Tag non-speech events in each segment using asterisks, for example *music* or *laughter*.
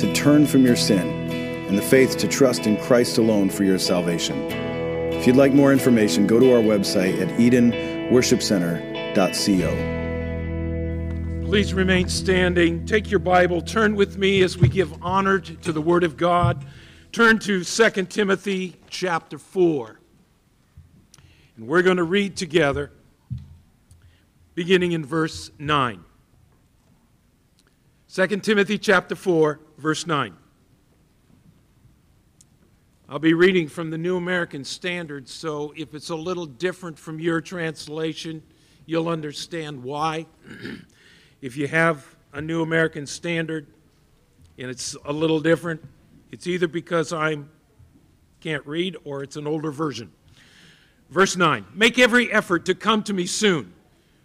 to turn from your sin and the faith to trust in Christ alone for your salvation. If you'd like more information, go to our website at edenworshipcenter.co. Please remain standing. Take your Bible. Turn with me as we give honor to the Word of God. Turn to 2 Timothy chapter 4. And we're going to read together, beginning in verse 9. 2 Timothy chapter 4 verse 9. I'll be reading from the New American Standard, so if it's a little different from your translation, you'll understand why. *clears throat* if you have a New American Standard and it's a little different, it's either because I can't read or it's an older version. Verse 9 Make every effort to come to me soon,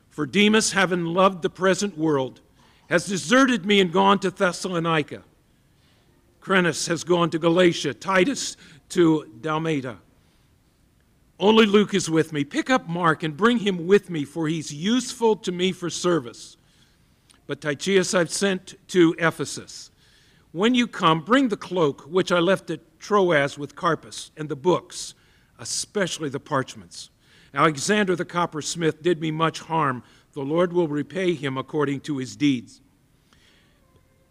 for Demas, having loved the present world, has deserted me and gone to Thessalonica. Crescens has gone to Galatia, Titus to Dalmatia. Only Luke is with me. Pick up Mark and bring him with me, for he's useful to me for service. But Tychicus I've sent to Ephesus. When you come, bring the cloak which I left at Troas with Carpus, and the books, especially the parchments. Alexander the coppersmith did me much harm. The Lord will repay him according to his deeds.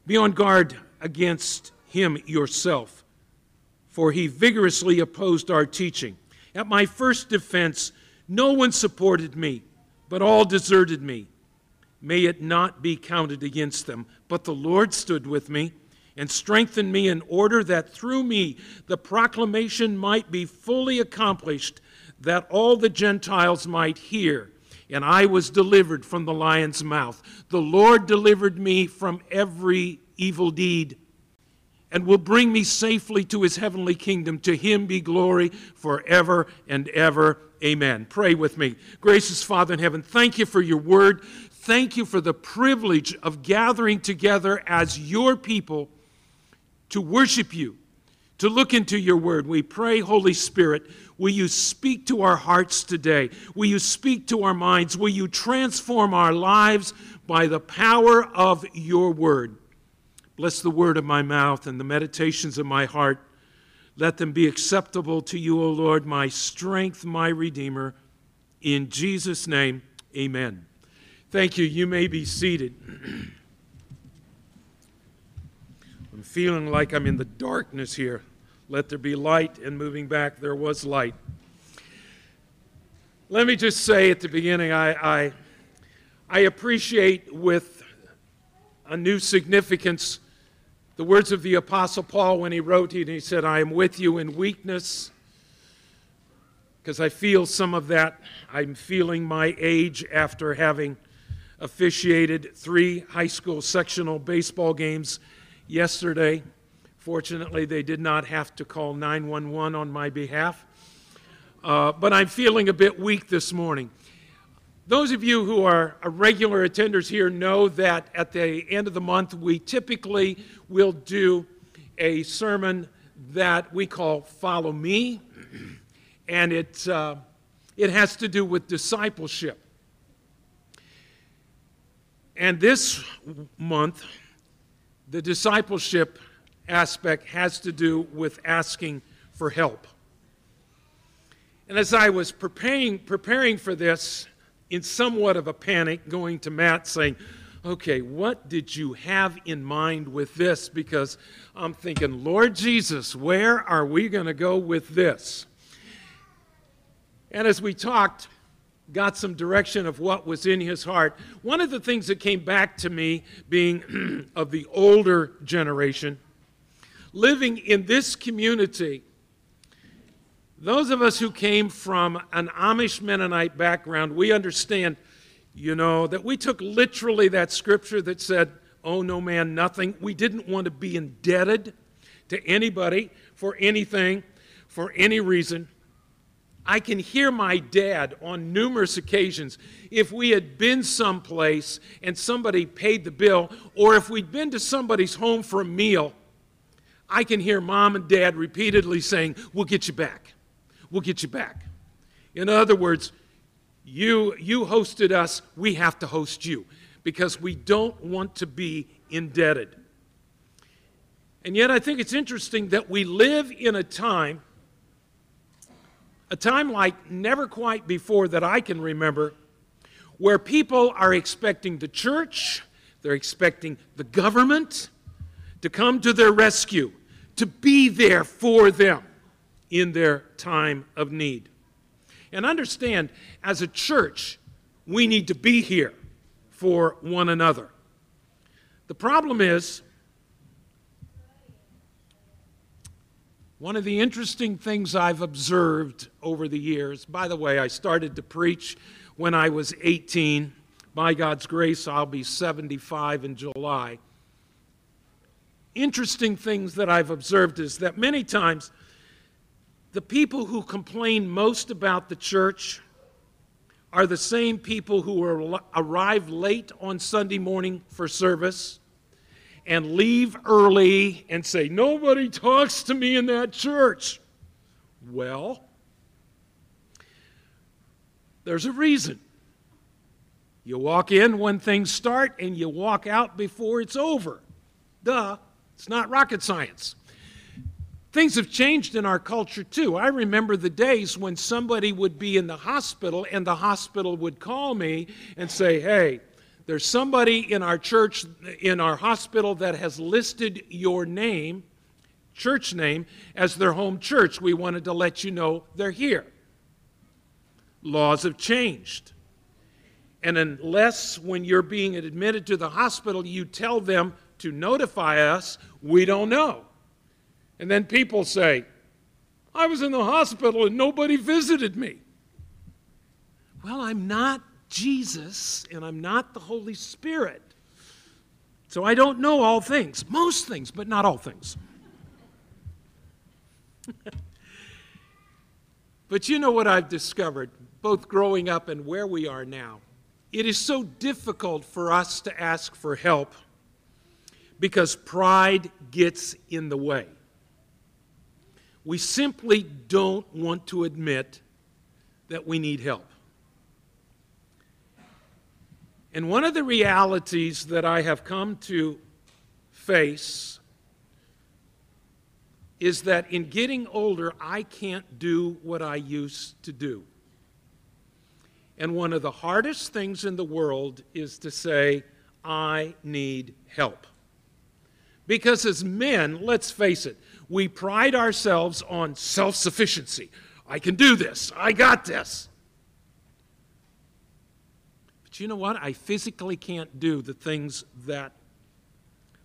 Be on guard against him yourself, for he vigorously opposed our teaching. At my first defense, no one supported me, but all deserted me. May it not be counted against them. But the Lord stood with me and strengthened me in order that through me the proclamation might be fully accomplished, that all the Gentiles might hear. And I was delivered from the lion's mouth. The Lord delivered me from every evil deed and will bring me safely to his heavenly kingdom. To him be glory forever and ever. Amen. Pray with me. Gracious Father in heaven, thank you for your word. Thank you for the privilege of gathering together as your people to worship you, to look into your word. We pray, Holy Spirit, will you speak to our hearts today? Will you speak to our minds? Will you transform our lives by the power of your word? Bless the word of my mouth and the meditations of my heart. Let them be acceptable to you, O Lord, my strength, my Redeemer. In Jesus' name, amen. Thank you. You may be seated. *clears throat* I'm feeling like I'm in the darkness here. Let there be light, and moving back, there was light. Let me just say at the beginning, I, I, I appreciate with a new significance the words of the Apostle Paul when he wrote it, he said, I am with you in weakness, because I feel some of that. I'm feeling my age after having officiated three high school sectional baseball games yesterday. Fortunately, they did not have to call 911 on my behalf. Uh, but I'm feeling a bit weak this morning. Those of you who are regular attenders here know that at the end of the month, we typically will do a sermon that we call Follow Me, and it, uh, it has to do with discipleship. And this month, the discipleship aspect has to do with asking for help. And as I was preparing, preparing for this, in somewhat of a panic, going to Matt saying, Okay, what did you have in mind with this? Because I'm thinking, Lord Jesus, where are we going to go with this? And as we talked, got some direction of what was in his heart. One of the things that came back to me, being *clears throat* of the older generation, living in this community, those of us who came from an Amish Mennonite background, we understand, you know, that we took literally that scripture that said, Oh, no man nothing. We didn't want to be indebted to anybody for anything, for any reason. I can hear my dad on numerous occasions. If we had been someplace and somebody paid the bill, or if we'd been to somebody's home for a meal, I can hear mom and dad repeatedly saying, We'll get you back. We'll get you back. In other words, you, you hosted us, we have to host you because we don't want to be indebted. And yet, I think it's interesting that we live in a time, a time like never quite before that I can remember, where people are expecting the church, they're expecting the government to come to their rescue, to be there for them in their time of need. And understand, as a church, we need to be here for one another. The problem is, one of the interesting things I've observed over the years, by the way, I started to preach when I was 18. By God's grace, I'll be 75 in July. Interesting things that I've observed is that many times the people who complain most about the church are the same people who arrive late on Sunday morning for service and leave early and say, Nobody talks to me in that church. Well, there's a reason. You walk in when things start and you walk out before it's over. Duh, it's not rocket science. Things have changed in our culture too. I remember the days when somebody would be in the hospital and the hospital would call me and say, Hey, there's somebody in our church, in our hospital, that has listed your name, church name, as their home church. We wanted to let you know they're here. Laws have changed. And unless when you're being admitted to the hospital, you tell them to notify us, we don't know. And then people say, I was in the hospital and nobody visited me. Well, I'm not Jesus and I'm not the Holy Spirit. So I don't know all things. Most things, but not all things. *laughs* but you know what I've discovered, both growing up and where we are now? It is so difficult for us to ask for help because pride gets in the way. We simply don't want to admit that we need help. And one of the realities that I have come to face is that in getting older, I can't do what I used to do. And one of the hardest things in the world is to say, I need help. Because as men, let's face it, we pride ourselves on self sufficiency. I can do this. I got this. But you know what? I physically can't do the things that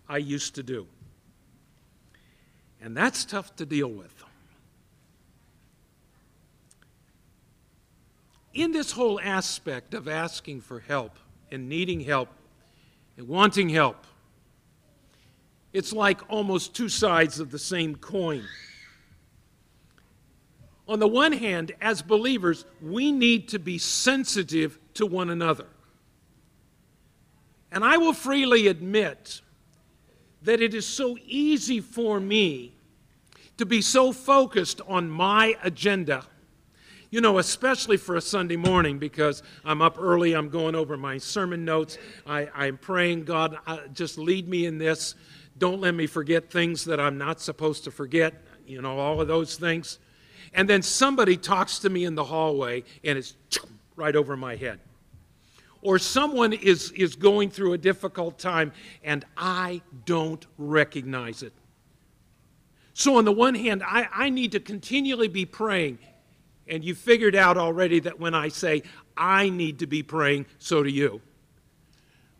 I used to do. And that's tough to deal with. In this whole aspect of asking for help and needing help and wanting help, it's like almost two sides of the same coin. On the one hand, as believers, we need to be sensitive to one another. And I will freely admit that it is so easy for me to be so focused on my agenda. You know, especially for a Sunday morning because I'm up early, I'm going over my sermon notes, I, am praying, God, uh, just lead me in this. Don't let me forget things that I'm not supposed to forget, you know, all of those things. And then somebody talks to me in the hallway and it's right over my head. Or someone is, is going through a difficult time and I don't recognize it. So, on the one hand, I, I need to continually be praying. And you figured out already that when I say I need to be praying, so do you.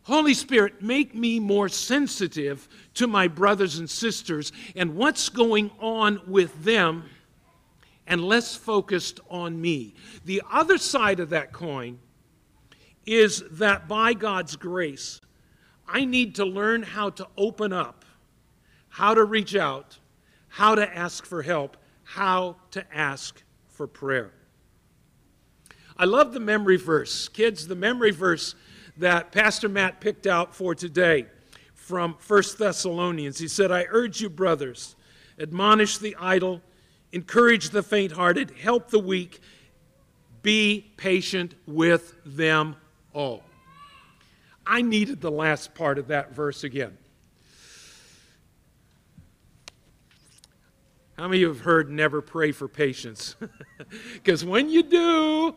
Holy Spirit, make me more sensitive to my brothers and sisters and what's going on with them and less focused on me. The other side of that coin is that by God's grace, I need to learn how to open up, how to reach out, how to ask for help, how to ask for prayer. I love the memory verse. Kids, the memory verse that Pastor Matt picked out for today from 1 Thessalonians. He said, I urge you, brothers, admonish the idle, encourage the faint hearted, help the weak, be patient with them all. I needed the last part of that verse again. How many of you have heard never pray for patience? *laughs* Because when you do,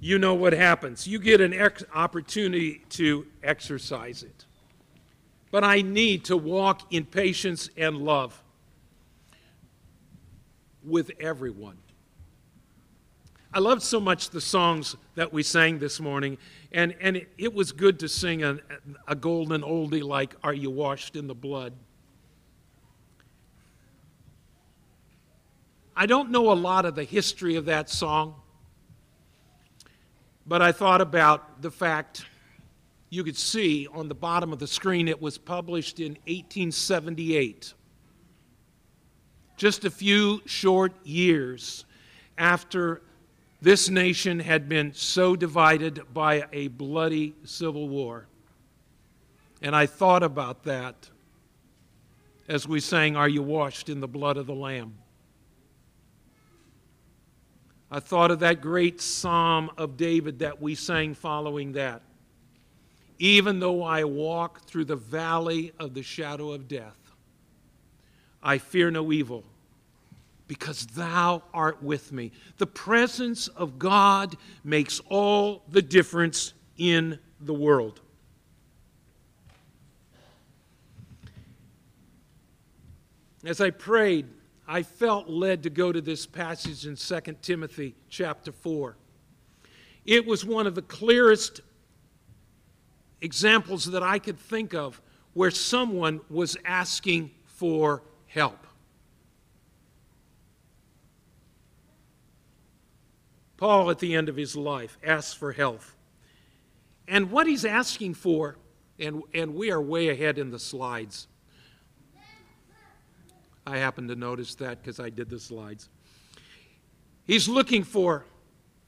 you know what happens. You get an ex- opportunity to exercise it. But I need to walk in patience and love with everyone. I loved so much the songs that we sang this morning, and, and it, it was good to sing a, a golden oldie like Are You Washed in the Blood? I don't know a lot of the history of that song, but I thought about the fact you could see on the bottom of the screen it was published in 1878. Just a few short years after this nation had been so divided by a bloody civil war. And I thought about that as we sang, Are You Washed in the Blood of the Lamb? I thought of that great psalm of David that we sang following that. Even though I walk through the valley of the shadow of death, I fear no evil because thou art with me. The presence of God makes all the difference in the world. As I prayed, I felt led to go to this passage in 2 Timothy chapter 4. It was one of the clearest examples that I could think of where someone was asking for help. Paul, at the end of his life, asks for health. And what he's asking for, and, and we are way ahead in the slides. I happened to notice that because I did the slides. He's looking for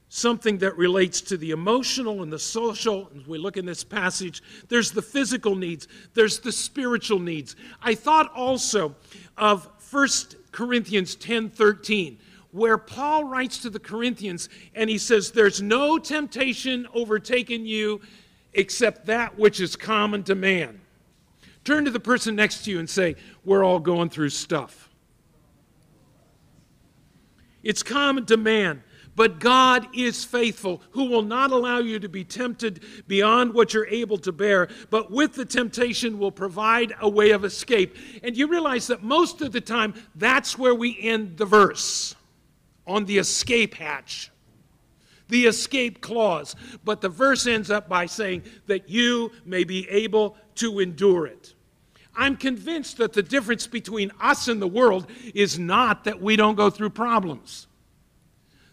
something that relates to the emotional and the social. As we look in this passage, there's the physical needs, there's the spiritual needs. I thought also of 1 Corinthians 10 13 where Paul writes to the Corinthians and he says, There's no temptation overtaken you except that which is common to man. Turn to the person next to you and say, We're all going through stuff. It's common to man. But God is faithful, who will not allow you to be tempted beyond what you're able to bear, but with the temptation will provide a way of escape. And you realize that most of the time, that's where we end the verse on the escape hatch, the escape clause. But the verse ends up by saying that you may be able to endure it. I'm convinced that the difference between us and the world is not that we don't go through problems.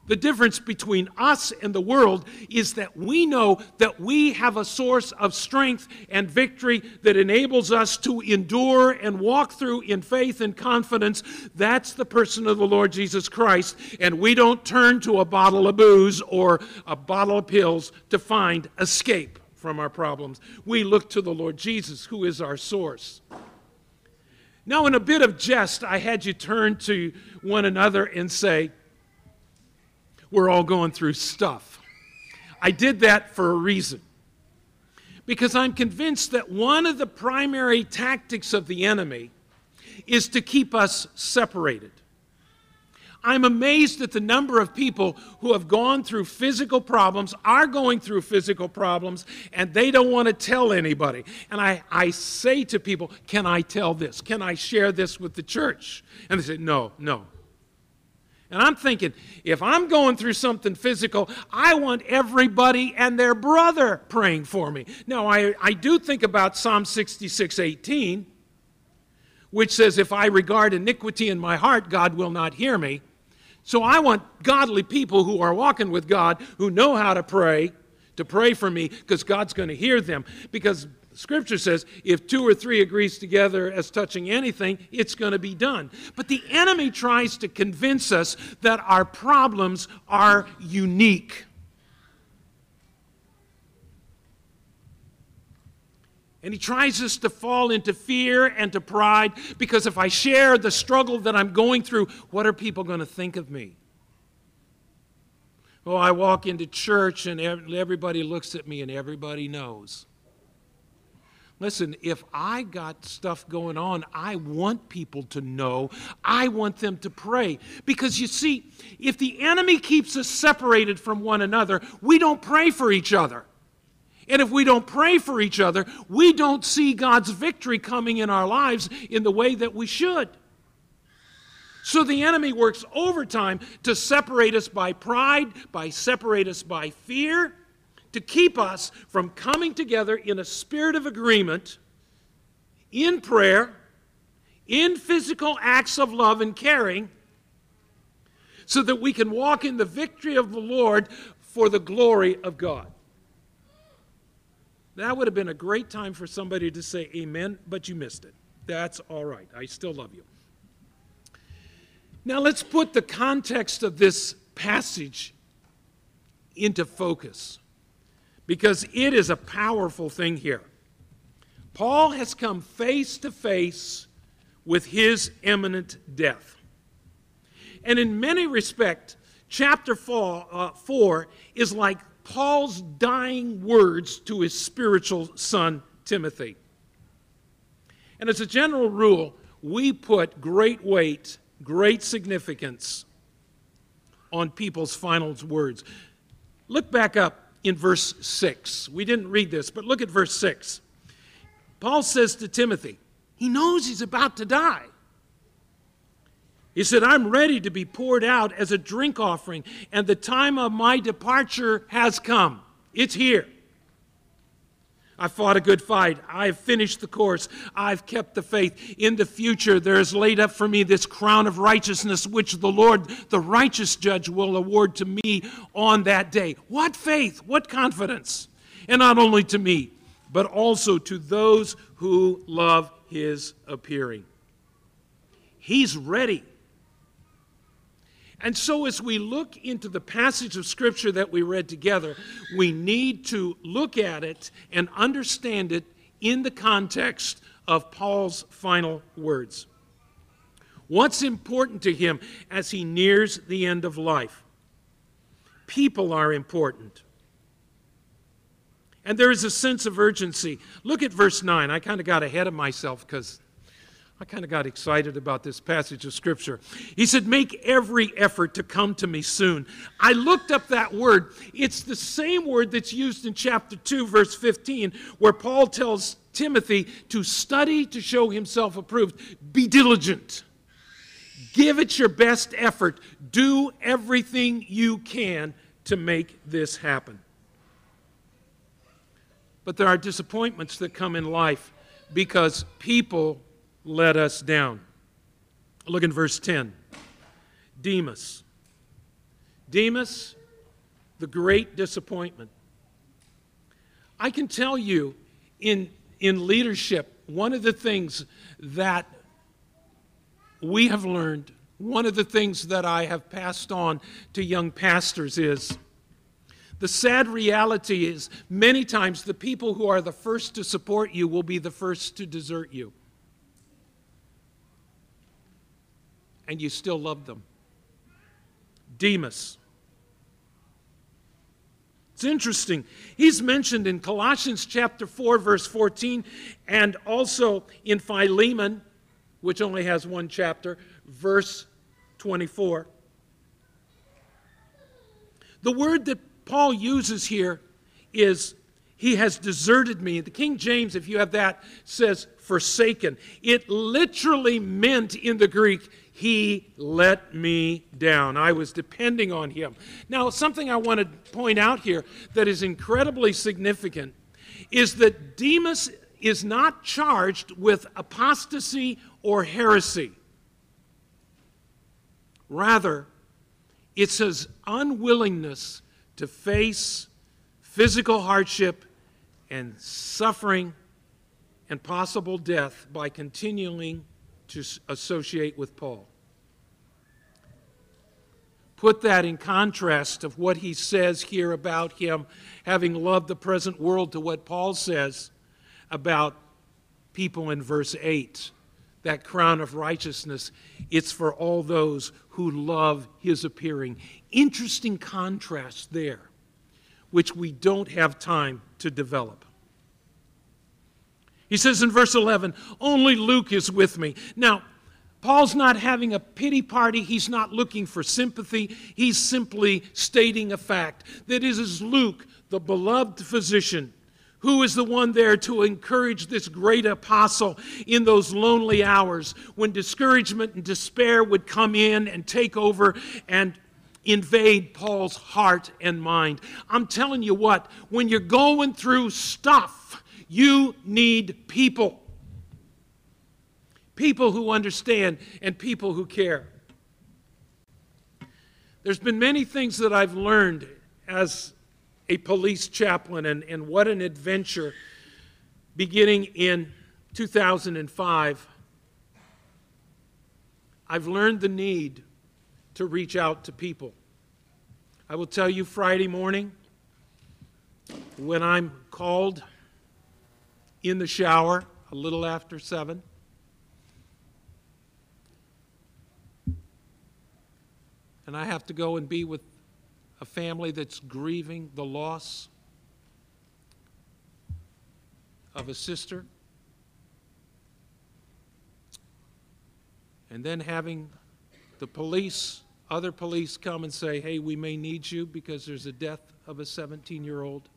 The difference between us and the world is that we know that we have a source of strength and victory that enables us to endure and walk through in faith and confidence. That's the person of the Lord Jesus Christ. And we don't turn to a bottle of booze or a bottle of pills to find escape from our problems. We look to the Lord Jesus, who is our source. Now, in a bit of jest, I had you turn to one another and say, we're all going through stuff. I did that for a reason. Because I'm convinced that one of the primary tactics of the enemy is to keep us separated. I'm amazed at the number of people who have gone through physical problems, are going through physical problems, and they don't want to tell anybody. And I, I say to people, Can I tell this? Can I share this with the church? And they say, No, no, and I'm thinking, if I'm going through something physical, I want everybody and their brother praying for me. Now, I, I do think about Psalm 66 18, which says, If I regard iniquity in my heart, God will not hear me. So I want godly people who are walking with God, who know how to pray, to pray for me, because God's going to hear them. Because Scripture says if two or three agrees together as touching anything, it's going to be done. But the enemy tries to convince us that our problems are unique. And he tries us to fall into fear and to pride because if I share the struggle that I'm going through, what are people going to think of me? Oh, I walk into church and everybody looks at me and everybody knows. Listen, if I got stuff going on, I want people to know. I want them to pray. Because you see, if the enemy keeps us separated from one another, we don't pray for each other. And if we don't pray for each other, we don't see God's victory coming in our lives in the way that we should. So the enemy works overtime to separate us by pride, by separate us by fear, to keep us from coming together in a spirit of agreement, in prayer, in physical acts of love and caring, so that we can walk in the victory of the Lord for the glory of God. That would have been a great time for somebody to say amen, but you missed it. That's all right. I still love you. Now let's put the context of this passage into focus because it is a powerful thing here. Paul has come face to face with his imminent death. And in many respects, chapter four, uh, 4 is like Paul's dying words to his spiritual son, Timothy. And as a general rule, we put great weight, great significance on people's final words. Look back up in verse 6. We didn't read this, but look at verse 6. Paul says to Timothy, he knows he's about to die. He said, I'm ready to be poured out as a drink offering, and the time of my departure has come. It's here. I fought a good fight. I've finished the course. I've kept the faith. In the future, there is laid up for me this crown of righteousness, which the Lord, the righteous judge, will award to me on that day. What faith? What confidence? And not only to me, but also to those who love his appearing. He's ready. And so, as we look into the passage of Scripture that we read together, we need to look at it and understand it in the context of Paul's final words. What's important to him as he nears the end of life? People are important. And there is a sense of urgency. Look at verse 9. I kind of got ahead of myself because I kind of got excited about this passage of Scripture. He said, Make every effort to come to me soon. I looked up that word. It's the same word that's used in chapter 2, verse 15, where Paul tells Timothy to study to show himself approved. Be diligent. Give it your best effort. Do everything you can to make this happen. But there are disappointments that come in life because people let us down. Look in verse 10. Demas. Demas, the great disappointment. I can tell you in, in leadership, one of the things that we have learned, one of the things that I have passed on to young pastors is the sad reality is many times the people who are the first to support you will be the first to desert you. And you still love them. Demas. It's interesting. He's mentioned in Colossians chapter 4, verse 14, and also in Philemon, which only has one chapter, verse 24. The word that Paul uses here is, He has deserted me. The King James, if you have that, says forsaken. It literally meant in the Greek, he let me down. I was depending on him. Now, something I want to point out here that is incredibly significant is that Demas is not charged with apostasy or heresy. Rather, it's his unwillingness to face physical hardship and suffering and possible death by continuing to associate with Paul. Put that in contrast of what he says here about him having loved the present world to what Paul says about people in verse 8. That crown of righteousness, it's for all those who love his appearing. Interesting contrast there, which we don't have time to develop. He says in verse 11, Only Luke is with me. Now, Paul's not having a pity party. He's not looking for sympathy. He's simply stating a fact that is Luke, the beloved physician, who is the one there to encourage this great apostle in those lonely hours when discouragement and despair would come in and take over and invade Paul's heart and mind. I'm telling you what, when you're going through stuff, you need people. People who understand and people who care. There's been many things that I've learned as a police chaplain, and, and what an adventure beginning in 2005. I've learned the need to reach out to people. I will tell you Friday morning when I'm called in the shower a little after 7. And I have to go and be with a family that's grieving the loss of a sister. And then having the police, other police come and say, hey, we may need you because there's a death of a 17 year old.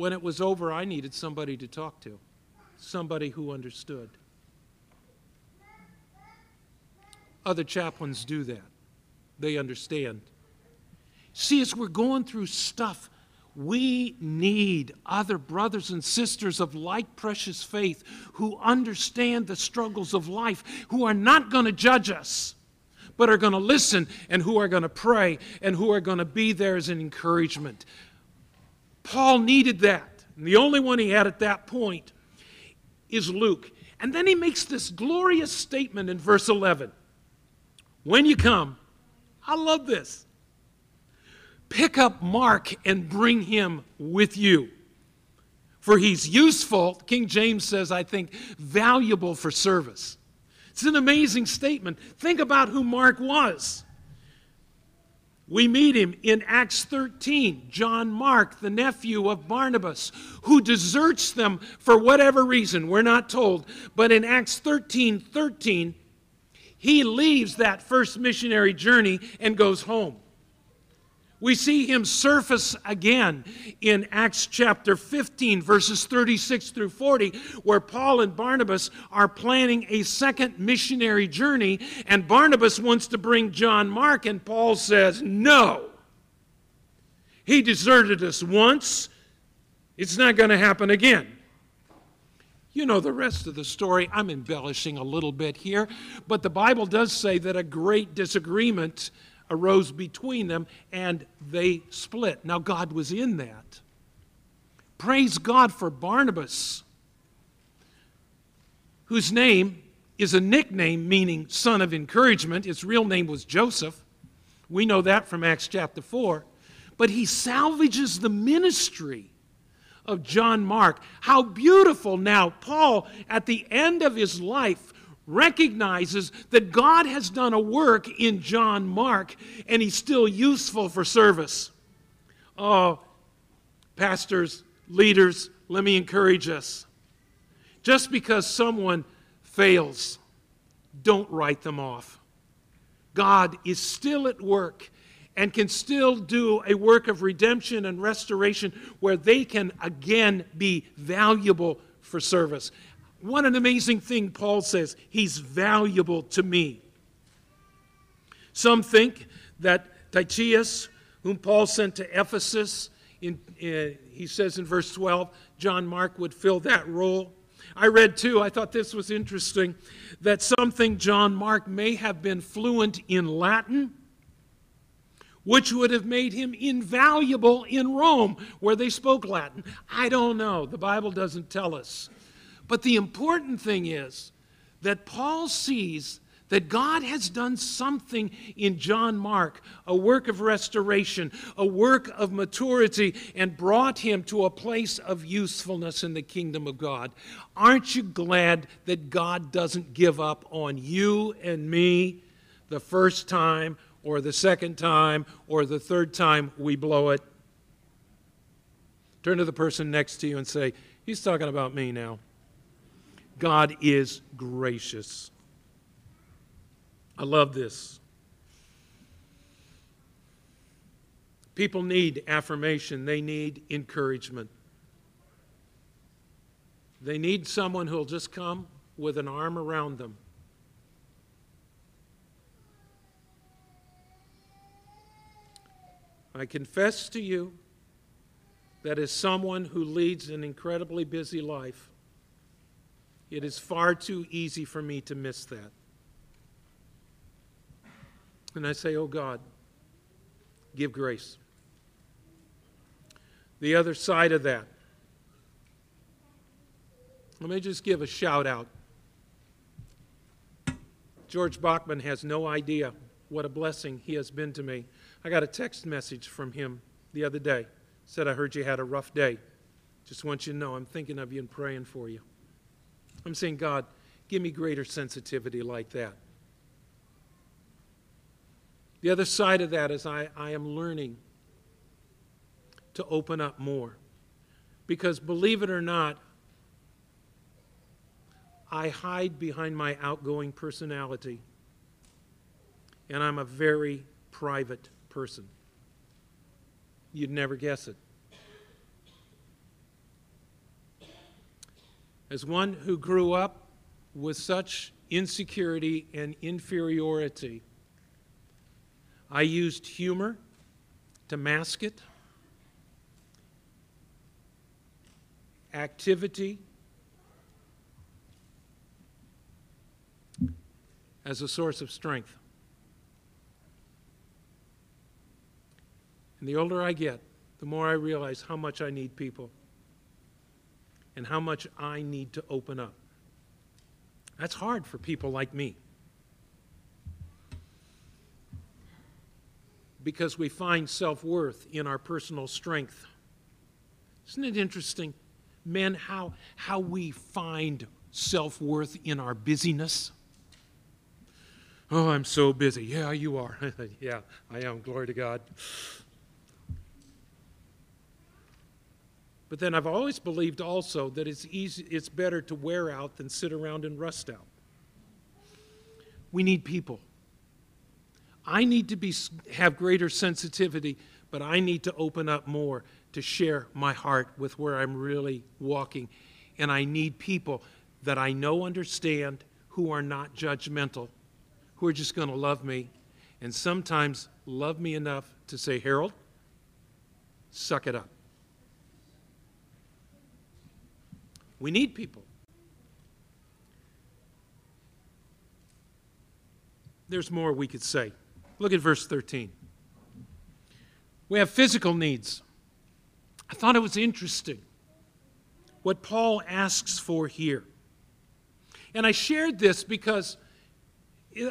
When it was over, I needed somebody to talk to, somebody who understood. Other chaplains do that, they understand. See, as we're going through stuff, we need other brothers and sisters of like precious faith who understand the struggles of life, who are not going to judge us, but are going to listen and who are going to pray and who are going to be there as an encouragement. Paul needed that. And the only one he had at that point is Luke. And then he makes this glorious statement in verse 11 When you come, I love this. Pick up Mark and bring him with you. For he's useful, King James says, I think, valuable for service. It's an amazing statement. Think about who Mark was. We meet him in Acts 13, John Mark, the nephew of Barnabas, who deserts them for whatever reason. We're not told. But in Acts 13 13, he leaves that first missionary journey and goes home. We see him surface again in Acts chapter 15, verses 36 through 40, where Paul and Barnabas are planning a second missionary journey, and Barnabas wants to bring John Mark, and Paul says, No. He deserted us once, it's not going to happen again. You know the rest of the story. I'm embellishing a little bit here, but the Bible does say that a great disagreement arose between them and they split. Now, God was in that. Praise God for Barnabas, whose name is a nickname meaning son of encouragement. His real name was Joseph. We know that from Acts chapter 4. But he salvages the ministry of John Mark. How beautiful now, Paul, at the end of his life, recognizes that God has done a work in John Mark and he's still useful for service. Oh, pastors, leaders, let me encourage us. Just because someone fails, don't write them off. God is still at work and can still do a work of redemption and restoration where they can again be valuable for service. What an amazing thing Paul says. He's valuable to me. Some think that Tychicus, whom Paul sent to Ephesus, in, uh, he says in verse 12, John Mark would fill that role. I read too, I thought this was interesting, that some think John Mark may have been fluent in Latin, which would have made him invaluable in Rome, where they spoke Latin. I don't know. The Bible doesn't tell us. But the important thing is that Paul sees that God has done something in John Mark, a work of restoration, a work of maturity, and brought him to a place of usefulness in the kingdom of God. Aren't you glad that God doesn't give up on you and me the first time, or the second time, or the third time we blow it? Turn to the person next to you and say, He's talking about me now. God is gracious. I love this. People need affirmation, they need encouragement. They need someone who'll just come with an arm around them. I confess to you that as someone who leads an incredibly busy life, it is far too easy for me to miss that. And I say, Oh God, give grace. The other side of that, let me just give a shout out. George Bachman has no idea what a blessing he has been to me. I got a text message from him the other day. Said, I heard you had a rough day. Just want you to know I'm thinking of you and praying for you. I'm saying, God, give me greater sensitivity like that. The other side of that is I, I am learning to open up more. Because believe it or not, I hide behind my outgoing personality. And I'm a very private person. You'd never guess it. As one who grew up with such insecurity and inferiority, I used humor to mask it, activity as a source of strength. And the older I get, the more I realize how much I need people and how much I need to open up. That's hard for people like me. Because we find self worth in our personal strength. Isn't it interesting, men, how, how we find self worth in our busyness? Oh, I'm so busy. Yeah, you are. *laughs* yeah, I am. Glory to God. But then I've always believed also that it's easy it's better to wear out than sit around and rust out. We need people. I need to be have greater sensitivity, but I need to open up more to share my heart with where I'm really walking. And I need people that I know understand who are not judgmental, who are just going to love me and sometimes love me enough to say, Harold, suck it up. We need people. There's more we could say. Look at verse 13. We have physical needs. I thought it was interesting what Paul asks for here. And I shared this because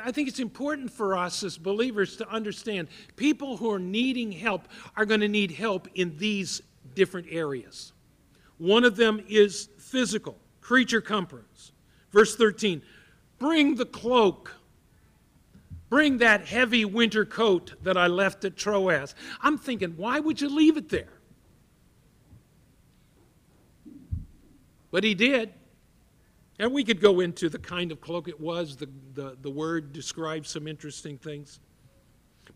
I think it's important for us as believers to understand people who are needing help are going to need help in these different areas. One of them is physical, creature comforts. Verse 13 Bring the cloak. Bring that heavy winter coat that I left at Troas. I'm thinking, why would you leave it there? But he did. And we could go into the kind of cloak it was. The, the, the word describes some interesting things.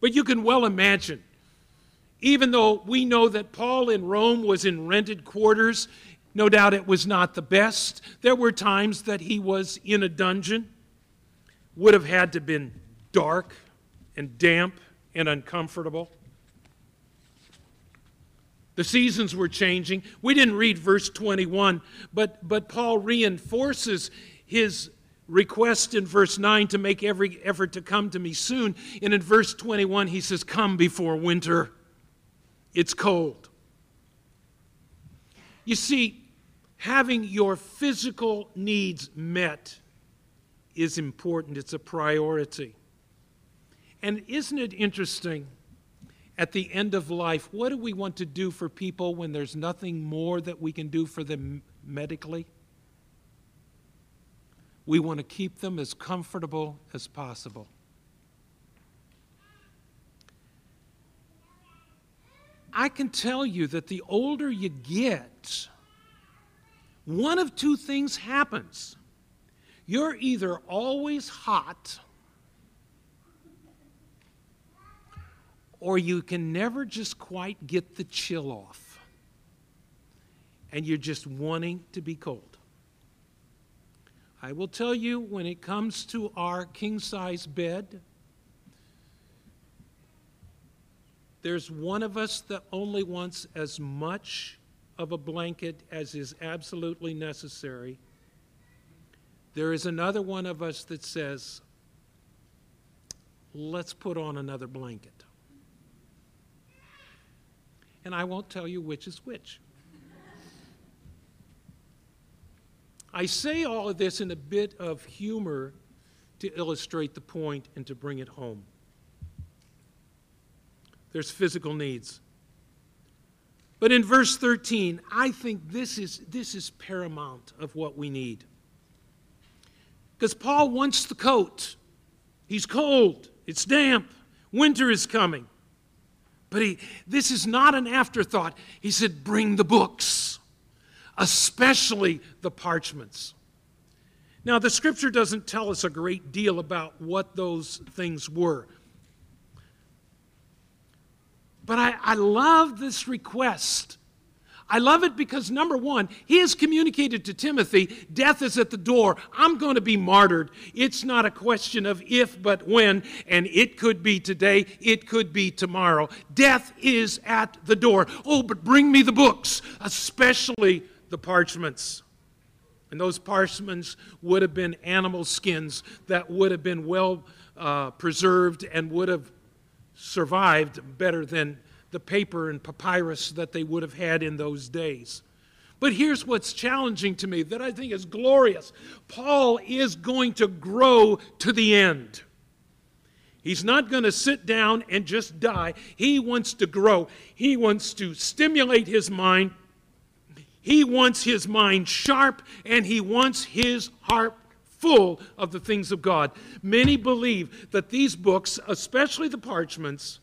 But you can well imagine, even though we know that Paul in Rome was in rented quarters, no doubt it was not the best. There were times that he was in a dungeon, would have had to have been dark and damp and uncomfortable. The seasons were changing. We didn't read verse 21, but, but Paul reinforces his request in verse 9 to make every effort to come to me soon. And in verse 21, he says, Come before winter. It's cold. You see, having your physical needs met is important, it's a priority. And isn't it interesting? At the end of life, what do we want to do for people when there's nothing more that we can do for them medically? We want to keep them as comfortable as possible. I can tell you that the older you get, one of two things happens. You're either always hot or you can never just quite get the chill off. And you're just wanting to be cold. I will tell you when it comes to our king size bed, there's one of us that only wants as much of a blanket as is absolutely necessary. There is another one of us that says, let's put on another blanket. And I won't tell you which is which. I say all of this in a bit of humor to illustrate the point and to bring it home. There's physical needs. But in verse 13, I think this is, this is paramount of what we need. Because Paul wants the coat. He's cold, it's damp, winter is coming. But he, this is not an afterthought. He said, Bring the books, especially the parchments. Now, the scripture doesn't tell us a great deal about what those things were. But I, I love this request. I love it because, number one, he has communicated to Timothy death is at the door. I'm going to be martyred. It's not a question of if, but when. And it could be today, it could be tomorrow. Death is at the door. Oh, but bring me the books, especially the parchments. And those parchments would have been animal skins that would have been well uh, preserved and would have survived better than the paper and papyrus that they would have had in those days. But here's what's challenging to me that I think is glorious Paul is going to grow to the end. He's not going to sit down and just die. He wants to grow. He wants to stimulate his mind. He wants his mind sharp and he wants his heart full of the things of God. Many believe that these books, especially the parchments,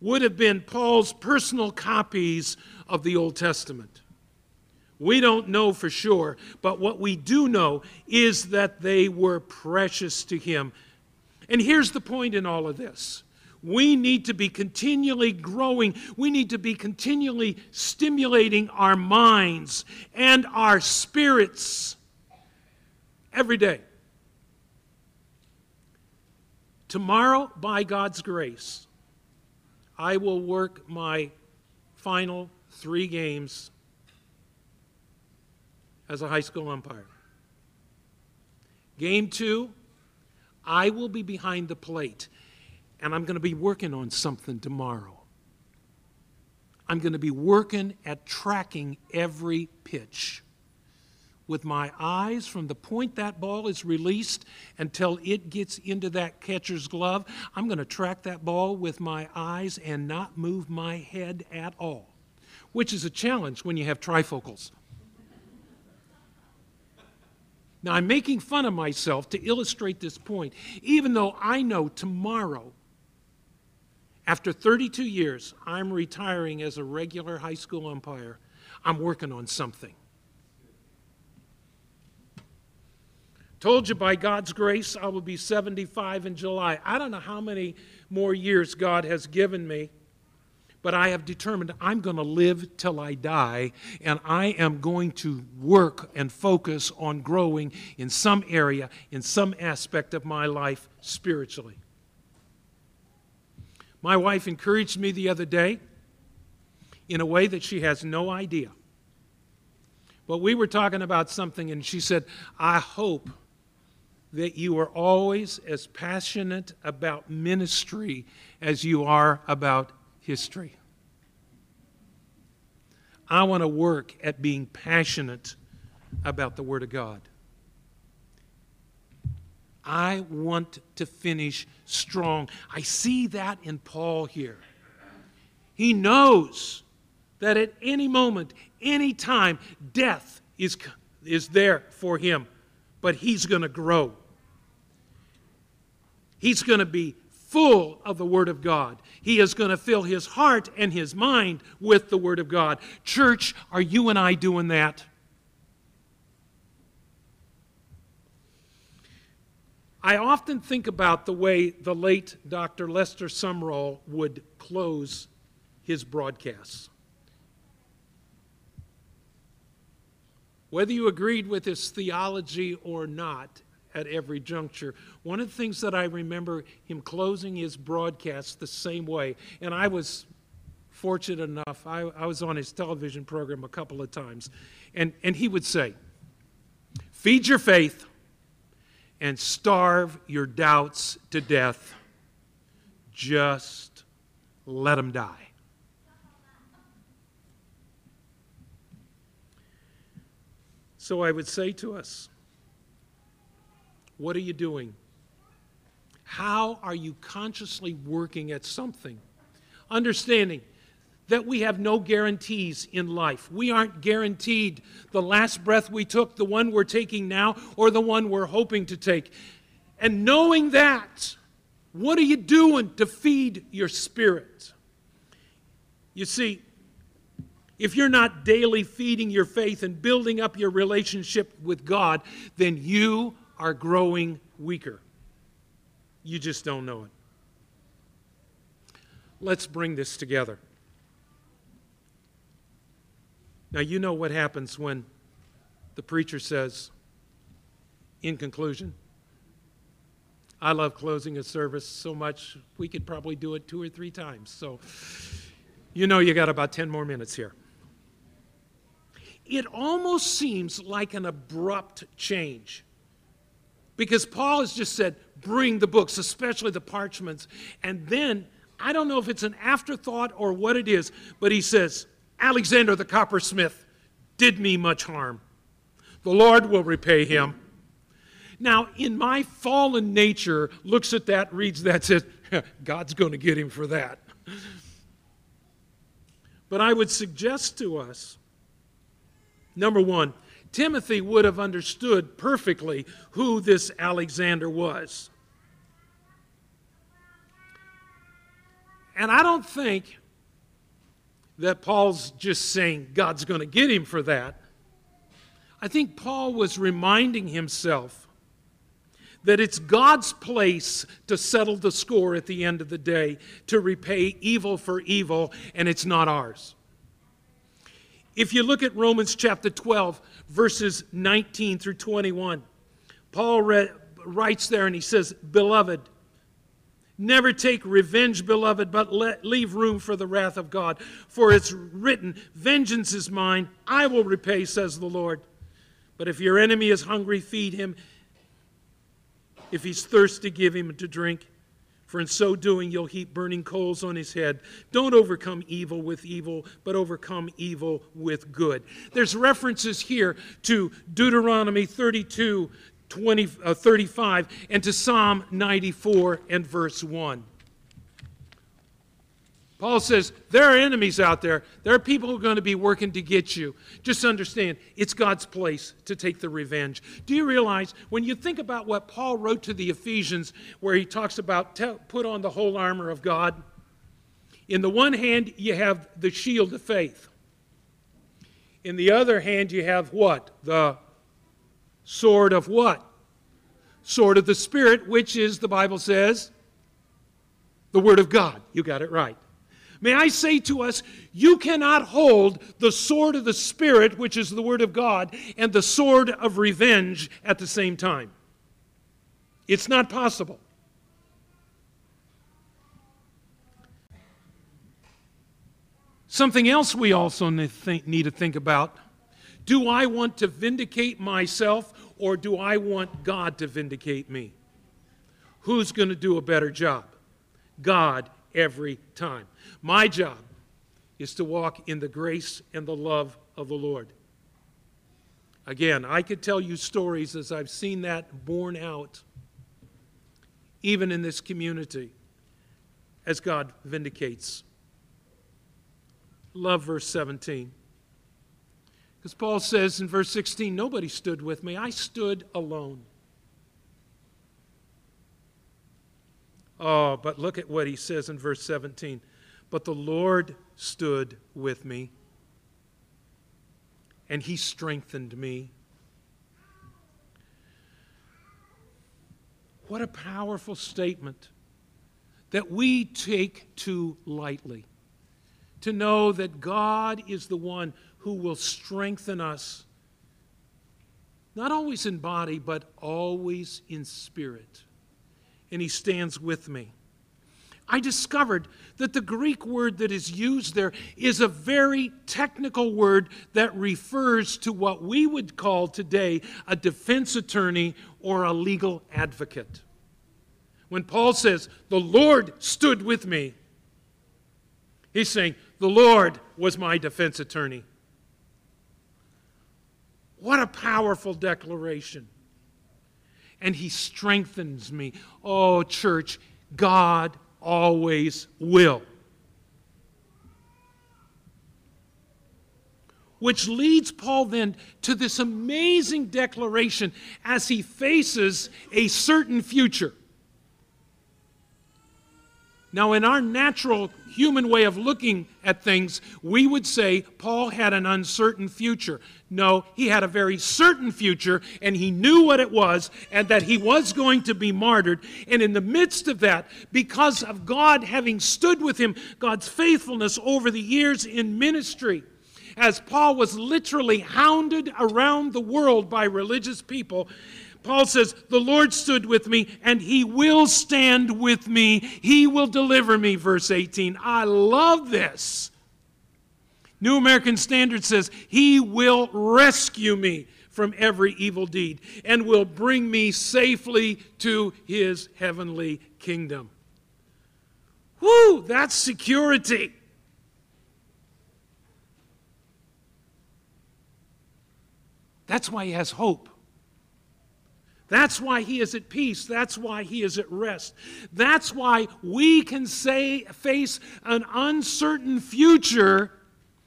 would have been Paul's personal copies of the Old Testament. We don't know for sure, but what we do know is that they were precious to him. And here's the point in all of this we need to be continually growing. We need to be continually stimulating our minds and our spirits every day. Tomorrow, by God's grace, I will work my final three games as a high school umpire. Game two, I will be behind the plate, and I'm going to be working on something tomorrow. I'm going to be working at tracking every pitch with my eyes from the point that ball is released until it gets into that catcher's glove. I'm going to track that ball with my eyes and not move my head at all, which is a challenge when you have trifocals. Now, I'm making fun of myself to illustrate this point, even though I know tomorrow, after 32 years, I'm retiring as a regular high school umpire. I'm working on something. Told you by God's grace, I will be 75 in July. I don't know how many more years God has given me, but I have determined I'm going to live till I die, and I am going to work and focus on growing in some area, in some aspect of my life spiritually. My wife encouraged me the other day in a way that she has no idea. But we were talking about something, and she said, I hope that you are always as passionate about ministry as you are about history. I want to work at being passionate about the Word of God. I want to finish strong. I see that in Paul here. He knows that at any moment, any time, death is, is there for him, but he's going to grow. He's going to be full of the Word of God. He is going to fill his heart and his mind with the Word of God. Church, are you and I doing that? I often think about the way the late Dr. Lester Sumrall would close his broadcasts. Whether you agreed with his theology or not at every juncture, one of the things that I remember him closing his broadcast the same way, and I was fortunate enough, I, I was on his television program a couple of times, and, and he would say, Feed your faith and starve your doubts to death. Just let them die. So I would say to us, what are you doing? How are you consciously working at something? Understanding that we have no guarantees in life. We aren't guaranteed the last breath we took, the one we're taking now, or the one we're hoping to take. And knowing that, what are you doing to feed your spirit? You see, if you're not daily feeding your faith and building up your relationship with God, then you are growing weaker. You just don't know it. Let's bring this together. Now, you know what happens when the preacher says, in conclusion, I love closing a service so much, we could probably do it two or three times. So, you know, you got about 10 more minutes here. It almost seems like an abrupt change because Paul has just said, bring the books, especially the parchments. And then, I don't know if it's an afterthought or what it is, but he says, Alexander the coppersmith did me much harm. The Lord will repay him. Now, in my fallen nature, looks at that, reads that, says, *laughs* God's going to get him for that. But I would suggest to us number one, Timothy would have understood perfectly who this Alexander was. And I don't think that Paul's just saying God's going to get him for that. I think Paul was reminding himself that it's God's place to settle the score at the end of the day, to repay evil for evil, and it's not ours. If you look at Romans chapter 12, verses 19 through 21, Paul read, writes there and he says, Beloved, Never take revenge, beloved, but let, leave room for the wrath of God. For it's written, Vengeance is mine, I will repay, says the Lord. But if your enemy is hungry, feed him. If he's thirsty, give him to drink. For in so doing, you'll heap burning coals on his head. Don't overcome evil with evil, but overcome evil with good. There's references here to Deuteronomy 32, 20, uh, 35 and to Psalm 94 and verse 1. Paul says, There are enemies out there. There are people who are going to be working to get you. Just understand, it's God's place to take the revenge. Do you realize when you think about what Paul wrote to the Ephesians, where he talks about put on the whole armor of God? In the one hand, you have the shield of faith. In the other hand, you have what? The sword of what? Sword of the Spirit, which is, the Bible says, the Word of God. You got it right. May I say to us, you cannot hold the sword of the Spirit, which is the Word of God, and the sword of revenge at the same time. It's not possible. Something else we also need to think about do I want to vindicate myself or do I want God to vindicate me? Who's going to do a better job? God every time. My job is to walk in the grace and the love of the Lord. Again, I could tell you stories as I've seen that borne out, even in this community, as God vindicates. Love verse 17. Because Paul says in verse 16, Nobody stood with me, I stood alone. Oh, but look at what he says in verse 17. But the Lord stood with me, and he strengthened me. What a powerful statement that we take too lightly. To know that God is the one who will strengthen us, not always in body, but always in spirit and he stands with me. I discovered that the Greek word that is used there is a very technical word that refers to what we would call today a defense attorney or a legal advocate. When Paul says, The Lord stood with me, he's saying, The Lord was my defense attorney. What a powerful declaration and He strengthens me. Oh, church, God always will. Which leads Paul then to this amazing declaration as he faces a certain future. Now, in our natural human way of looking at things, we would say Paul had an uncertain future. No, he had a very certain future, and he knew what it was, and that he was going to be martyred. And in the midst of that, because of God having stood with him, God's faithfulness over the years in ministry, as Paul was literally hounded around the world by religious people, Paul says, The Lord stood with me, and he will stand with me. He will deliver me, verse 18. I love this. New American Standard says, He will rescue me from every evil deed and will bring me safely to his heavenly kingdom. Whoo, that's security. That's why he has hope. That's why he is at peace. That's why he is at rest. That's why we can say, face an uncertain future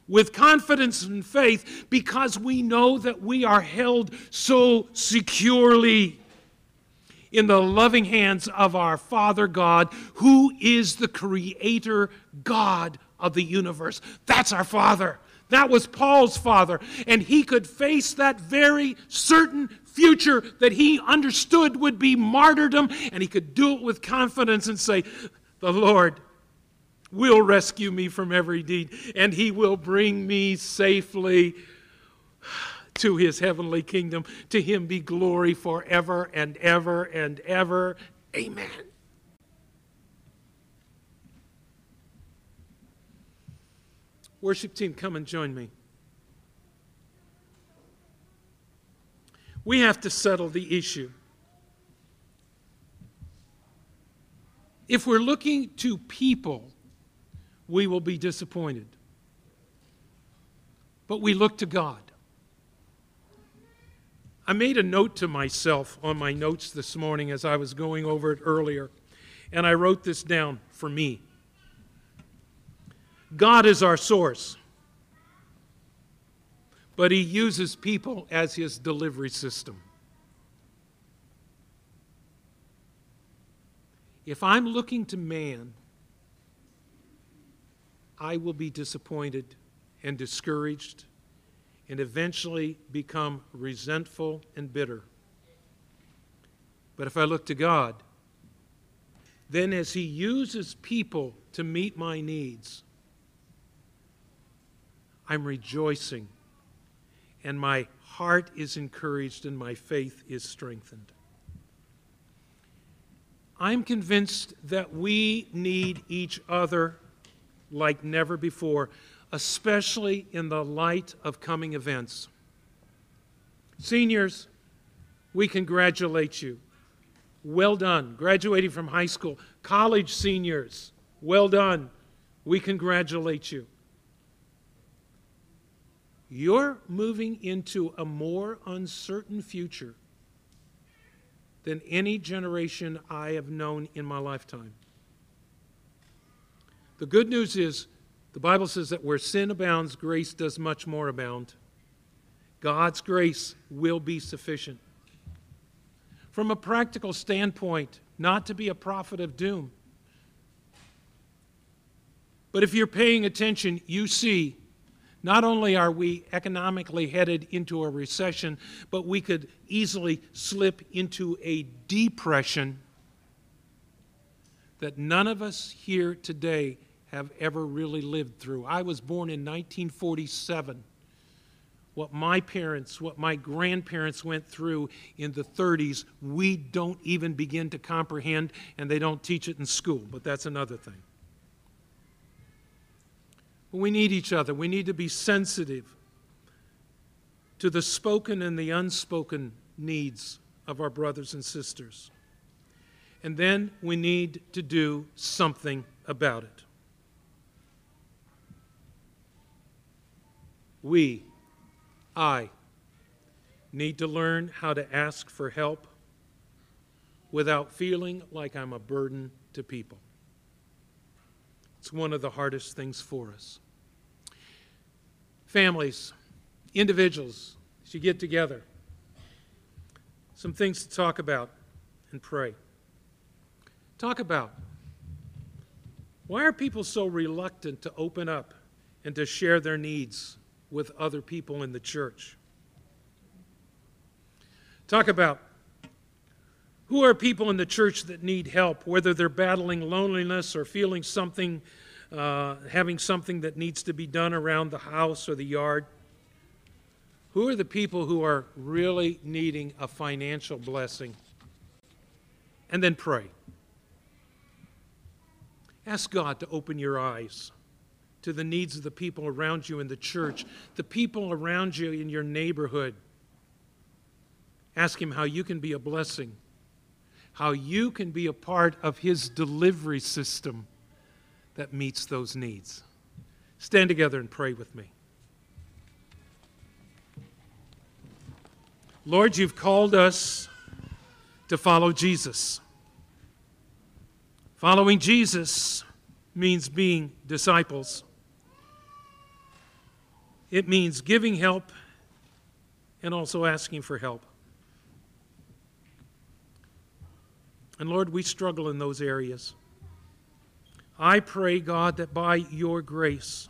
with confidence and faith because we know that we are held so securely in the loving hands of our Father God, who is the creator God of the universe. That's our Father. That was Paul's father. And he could face that very certain future that he understood would be martyrdom, and he could do it with confidence and say, The Lord will rescue me from every deed, and he will bring me safely to his heavenly kingdom. To him be glory forever and ever and ever. Amen. Worship team, come and join me. We have to settle the issue. If we're looking to people, we will be disappointed. But we look to God. I made a note to myself on my notes this morning as I was going over it earlier, and I wrote this down for me. God is our source but he uses people as his delivery system. If I'm looking to man, I will be disappointed and discouraged and eventually become resentful and bitter. But if I look to God, then as He uses people to meet my needs, I'm rejoicing and my heart is encouraged and my faith is strengthened. I'm convinced that we need each other like never before, especially in the light of coming events. Seniors, we congratulate you. Well done. Graduating from high school. College seniors, well done. We congratulate you. You're moving into a more uncertain future than any generation I have known in my lifetime. The good news is the Bible says that where sin abounds, grace does much more abound. God's grace will be sufficient. From a practical standpoint, not to be a prophet of doom, but if you're paying attention, you see not only are we economically headed into a recession, but we could easily slip into a depression that none of us here today have ever really lived through. I was born in 1947. What my parents, what my grandparents went through in the 30s, we don't even begin to comprehend, and they don't teach it in school, but that's another thing. We need each other. We need to be sensitive to the spoken and the unspoken needs of our brothers and sisters. And then we need to do something about it. We, I, need to learn how to ask for help without feeling like I'm a burden to people. It's one of the hardest things for us families, individuals, as you get together, some things to talk about and pray. Talk about why are people so reluctant to open up and to share their needs with other people in the church? Talk about who are people in the church that need help, whether they're battling loneliness or feeling something uh, having something that needs to be done around the house or the yard? Who are the people who are really needing a financial blessing? And then pray. Ask God to open your eyes to the needs of the people around you in the church, the people around you in your neighborhood. Ask Him how you can be a blessing, how you can be a part of His delivery system that meets those needs. Stand together and pray with me. Lord, you've called us to follow Jesus. Following Jesus means being disciples. It means giving help and also asking for help. And Lord, we struggle in those areas. I pray, God, that by your grace,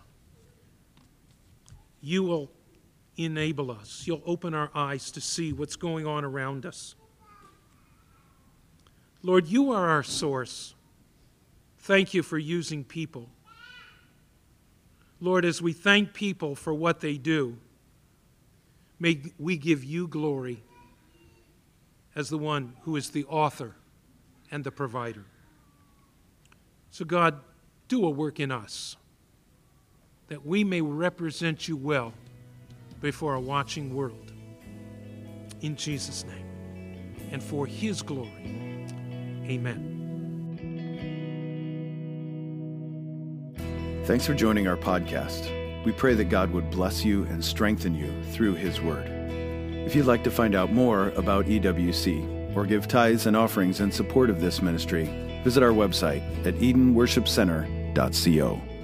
you will enable us. You'll open our eyes to see what's going on around us. Lord, you are our source. Thank you for using people. Lord, as we thank people for what they do, may we give you glory as the one who is the author and the provider. So, God, do a work in us that we may represent you well before a watching world. In Jesus' name and for his glory. Amen. Thanks for joining our podcast. We pray that God would bless you and strengthen you through his word. If you'd like to find out more about EWC or give tithes and offerings in support of this ministry, visit our website at EdenWorshipCenter.co.